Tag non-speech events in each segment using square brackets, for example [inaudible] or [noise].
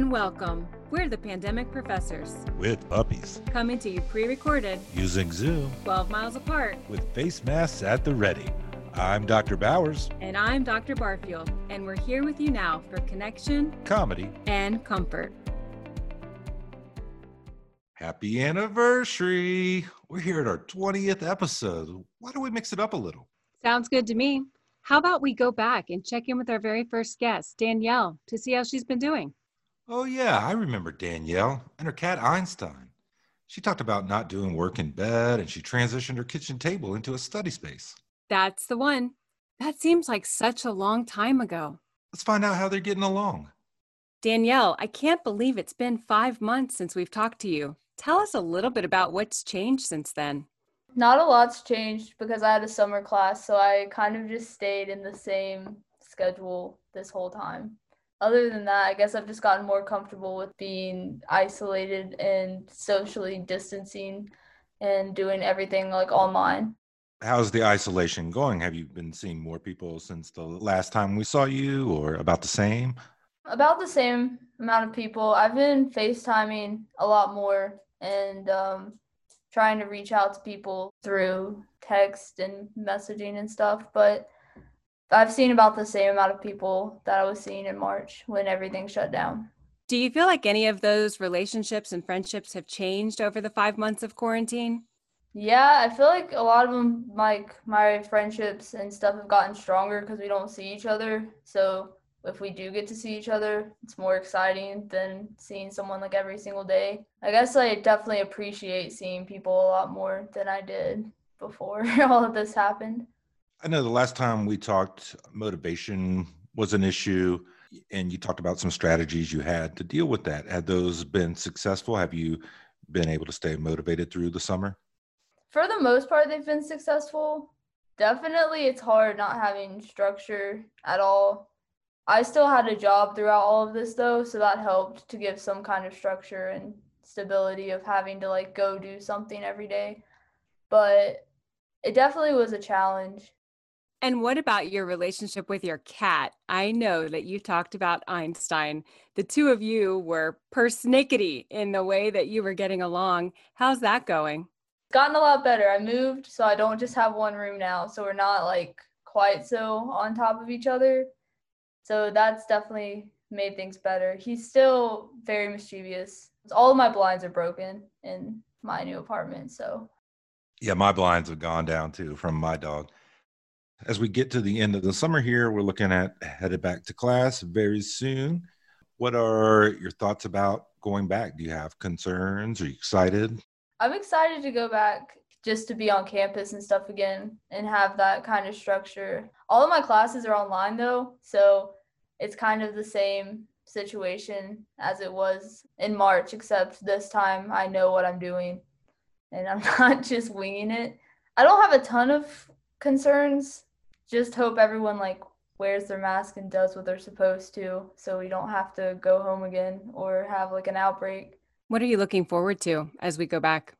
and welcome. We're the Pandemic Professors, with puppies, coming to you pre recorded, using Zoom, 12 miles apart. with face masks at the ready. I'm Dr. Bowers, And I'm Dr. Barfield, and we're here with you now for connection comedy. and comfort. Happy anniversary! We're here at our 20th episode. Why don't we mix it up a little? Sounds good to me. How about we go back and check in with our very first guest, Danielle, to see how she's been doing? Oh, yeah, I remember Danielle and her cat Einstein. She talked about not doing work in bed and she transitioned her kitchen table into a study space. That's the one. That seems like such a long time ago. Let's find out how they're getting along. Danielle, I can't believe it's been five months since we've talked to you. Tell us a little bit about what's changed since then. Not a lot's changed because I had a summer class, so I kind of just stayed in the same schedule this whole time. Other than that, I guess I've just gotten more comfortable with being isolated and socially distancing and doing everything like online. How's the isolation going? Have you been seeing more people since the last time we saw you or about the same? About the same amount of people. I've been FaceTiming a lot more and um, trying to reach out to people through text and messaging and stuff, but I've seen about the same amount of people that I was seeing in March when everything shut down. Do you feel like any of those relationships and friendships have changed over the five months of quarantine? Yeah, I feel like a lot of them, like my friendships and stuff, have gotten stronger because we don't see each other. So if we do get to see each other, it's more exciting than seeing someone like every single day. I guess I definitely appreciate seeing people a lot more than I did before [laughs] all of this happened. I know the last time we talked, motivation was an issue, and you talked about some strategies you had to deal with that. Had those been successful? Have you been able to stay motivated through the summer? For the most part, they've been successful. Definitely, it's hard not having structure at all. I still had a job throughout all of this, though, so that helped to give some kind of structure and stability of having to like go do something every day. But it definitely was a challenge. And what about your relationship with your cat? I know that you talked about Einstein. The two of you were persnickety in the way that you were getting along. How's that going? It's gotten a lot better. I moved, so I don't just have one room now, so we're not like quite so on top of each other. So that's definitely made things better. He's still very mischievous. All of my blinds are broken in my new apartment, so Yeah, my blinds have gone down too from my dog. As we get to the end of the summer here, we're looking at headed back to class very soon. What are your thoughts about going back? Do you have concerns? Are you excited? I'm excited to go back just to be on campus and stuff again and have that kind of structure. All of my classes are online though, so it's kind of the same situation as it was in March, except this time I know what I'm doing and I'm [laughs] not just winging it. I don't have a ton of concerns, just hope everyone like wears their mask and does what they're supposed to so we don't have to go home again or have like an outbreak. What are you looking forward to as we go back?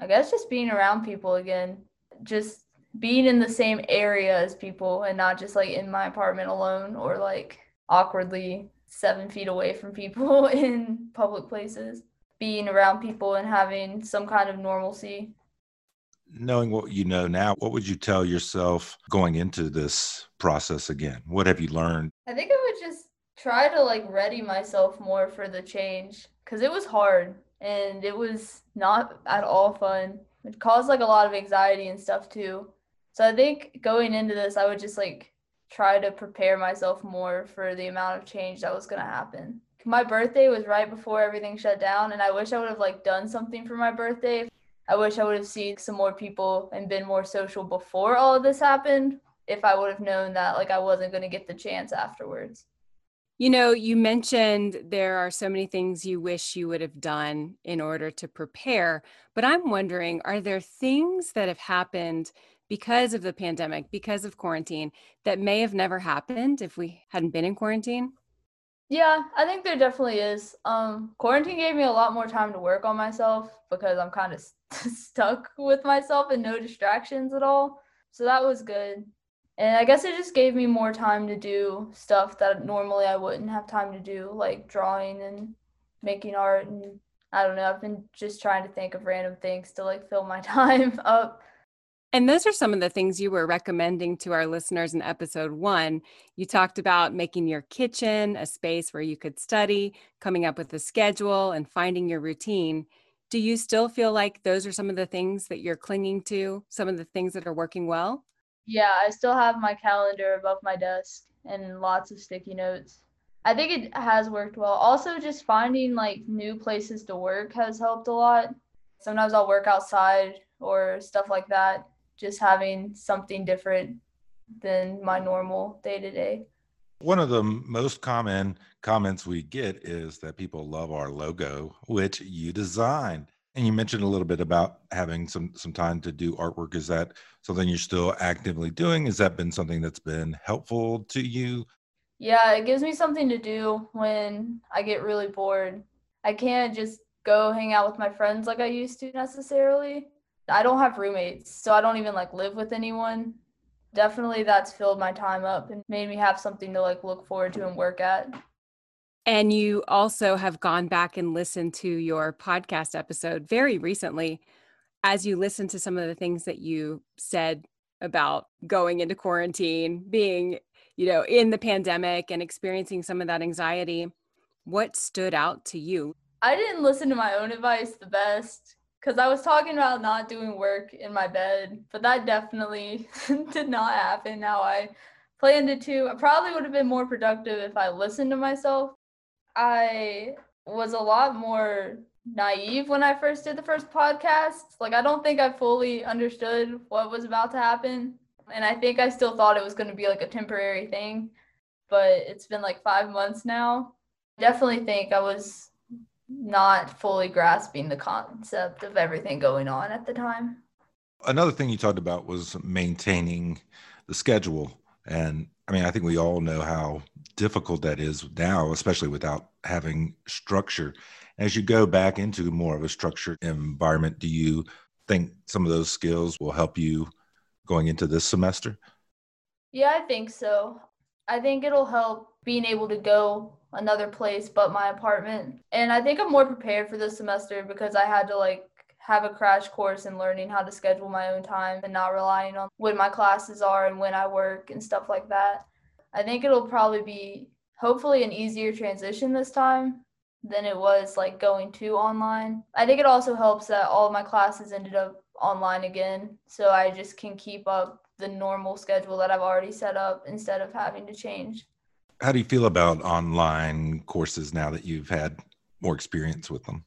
I guess just being around people again, just being in the same area as people and not just like in my apartment alone or like awkwardly seven feet away from people [laughs] in public places. Being around people and having some kind of normalcy. Knowing what you know now, what would you tell yourself going into this process again? What have you learned? I think I would just try to like ready myself more for the change because it was hard and it was not at all fun. It caused like a lot of anxiety and stuff too. So I think going into this, I would just like try to prepare myself more for the amount of change that was going to happen. My birthday was right before everything shut down, and I wish I would have like done something for my birthday. I wish I would have seen some more people and been more social before all of this happened. If I would have known that like I wasn't going to get the chance afterwards. You know, you mentioned there are so many things you wish you would have done in order to prepare, but I'm wondering are there things that have happened because of the pandemic, because of quarantine, that may have never happened if we hadn't been in quarantine? Yeah, I think there definitely is. Um, quarantine gave me a lot more time to work on myself because I'm kind of [laughs] stuck with myself and no distractions at all. So that was good. And I guess it just gave me more time to do stuff that normally I wouldn't have time to do, like drawing and making art. And I don't know, I've been just trying to think of random things to like fill my [laughs] time up. And those are some of the things you were recommending to our listeners in episode one. You talked about making your kitchen a space where you could study, coming up with a schedule, and finding your routine. Do you still feel like those are some of the things that you're clinging to, some of the things that are working well? Yeah, I still have my calendar above my desk and lots of sticky notes. I think it has worked well. Also, just finding like new places to work has helped a lot. Sometimes I'll work outside or stuff like that, just having something different than my normal day to day. One of the most common comments we get is that people love our logo, which you designed. And you mentioned a little bit about having some some time to do artwork. Is that something you're still actively doing? Has that been something that's been helpful to you? Yeah, it gives me something to do when I get really bored. I can't just go hang out with my friends like I used to necessarily. I don't have roommates, so I don't even like live with anyone. Definitely that's filled my time up and made me have something to like look forward to and work at. And you also have gone back and listened to your podcast episode very recently. As you listen to some of the things that you said about going into quarantine, being, you know, in the pandemic and experiencing some of that anxiety, what stood out to you? I didn't listen to my own advice the best because I was talking about not doing work in my bed, but that definitely [laughs] did not happen how I planned it to. I probably would have been more productive if I listened to myself I was a lot more naive when I first did the first podcast. Like, I don't think I fully understood what was about to happen. And I think I still thought it was going to be like a temporary thing, but it's been like five months now. Definitely think I was not fully grasping the concept of everything going on at the time. Another thing you talked about was maintaining the schedule. And I mean, I think we all know how difficult that is now, especially without having structure. As you go back into more of a structured environment, do you think some of those skills will help you going into this semester? Yeah, I think so. I think it'll help being able to go another place but my apartment. And I think I'm more prepared for this semester because I had to like have a crash course in learning how to schedule my own time and not relying on when my classes are and when I work and stuff like that. I think it'll probably be hopefully an easier transition this time than it was like going to online. I think it also helps that all of my classes ended up online again, so I just can keep up the normal schedule that I've already set up instead of having to change. How do you feel about online courses now that you've had more experience with them?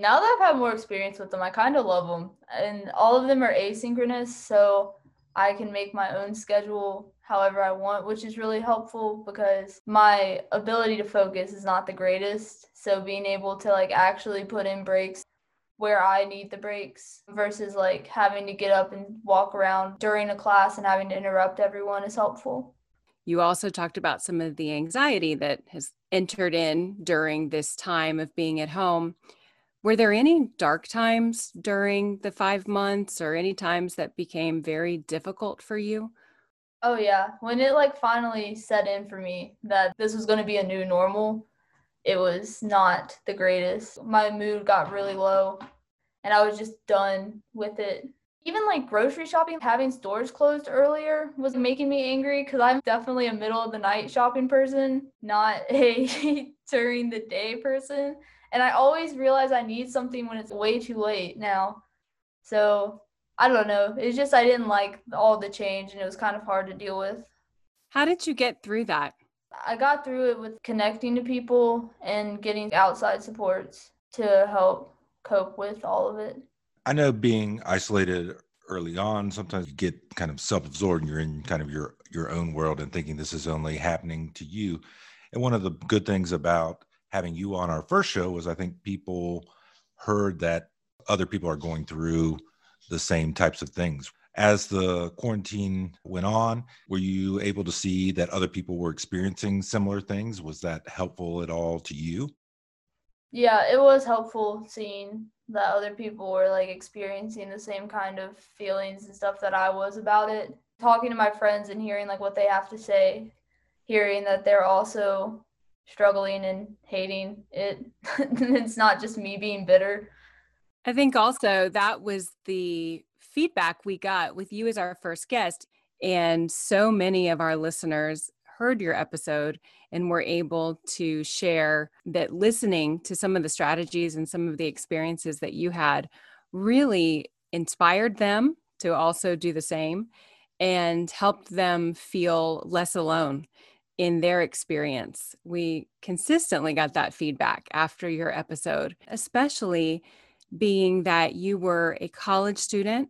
now that I've had more experience with them, I kind of love them. And all of them are asynchronous, so I can make my own schedule however I want, which is really helpful because my ability to focus is not the greatest. So being able to like actually put in breaks where I need the breaks versus like having to get up and walk around during a class and having to interrupt everyone is helpful. You also talked about some of the anxiety that has entered in during this time of being at home. Were there any dark times during the five months or any times that became very difficult for you? Oh, yeah. When it like finally set in for me that this was going to be a new normal, it was not the greatest. My mood got really low and I was just done with it. Even like grocery shopping, having stores closed earlier was making me angry because I'm definitely a middle of the night shopping person, not [laughs] a during the day person. And I always realize I need something when it's way too late now. So I don't know. It's just I didn't like all the change and it was kind of hard to deal with. How did you get through that? I got through it with connecting to people and getting outside supports to help cope with all of it. I know being isolated early on, sometimes you get kind of self-absorbed and you're in kind of your your own world and thinking this is only happening to you. And one of the good things about having you on our first show was I think people heard that other people are going through the same types of things. As the quarantine went on, were you able to see that other people were experiencing similar things? Was that helpful at all to you? Yeah, it was helpful seeing that other people were like experiencing the same kind of feelings and stuff that I was about it. talking to my friends and hearing like what they have to say, hearing that they're also struggling and hating it. [laughs] it's not just me being bitter. I think also that was the feedback we got with you as our first guest. And so many of our listeners heard your episode and were able to share that listening to some of the strategies and some of the experiences that you had really inspired them to also do the same and helped them feel less alone in their experience. We consistently got that feedback after your episode, especially being that you were a college student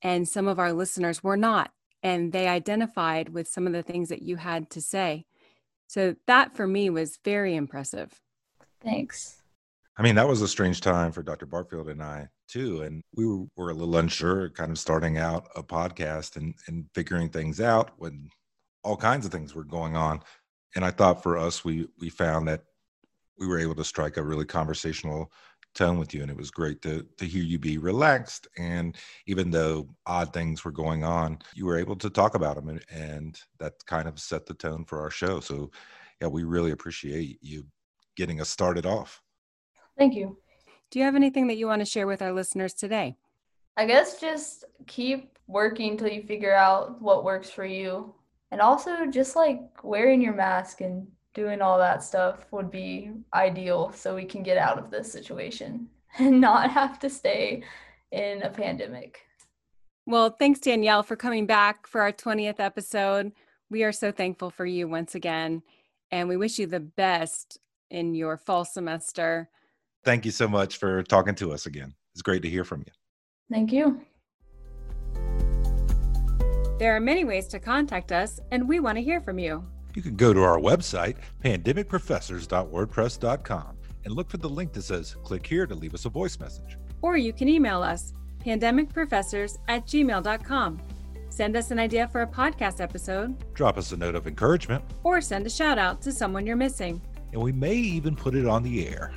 and some of our listeners were not. And they identified with some of the things that you had to say. So that for me was very impressive. Thanks. I mean, that was a strange time for Dr. Barfield and I too. And we were, were, a little unsure, kind of starting out a podcast and, and figuring things out when all kinds of things were going on. And I thought for us, we we found that we were able to strike a really conversational tone with you and it was great to to hear you be relaxed and even though odd things were going on you were able to talk about them and, and that kind of set the tone for our show. So yeah we really appreciate you getting us started off. Thank you. Do you have anything that you want to share with our listeners today? I guess just keep working until you figure out what works for you and also just like wearing your mask and doing all that stuff would be ideal so we can get out of this situation [laughs] and not have to stay in a pandemic. Well, thanks, Danielle, for coming back for our 20th episode. We are so thankful for you once again, and we wish you the best in your fall semester. Thank you so much for talking to us again. It's great to hear from you. Thank you. There are many ways to contact us, and we want to hear from you you can go to our website, pandemicprofessors.wordpress.com, and look for the link that says click here to leave us a voice message. Or you can email us, pandemicprofessors at gmail.com. Send us an idea for a podcast episode, drop us a note of encouragement, or send a shout out to someone you're missing. And we may even put it on the air.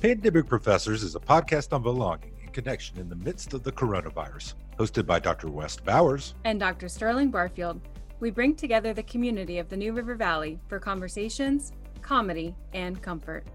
Pandemic Professors is a podcast on belonging and connection in the midst of the coronavirus. Hosted by Dr. West Bowers and Dr. Sterling Barfield, we bring together the community of the New River Valley for conversations, comedy, and comfort.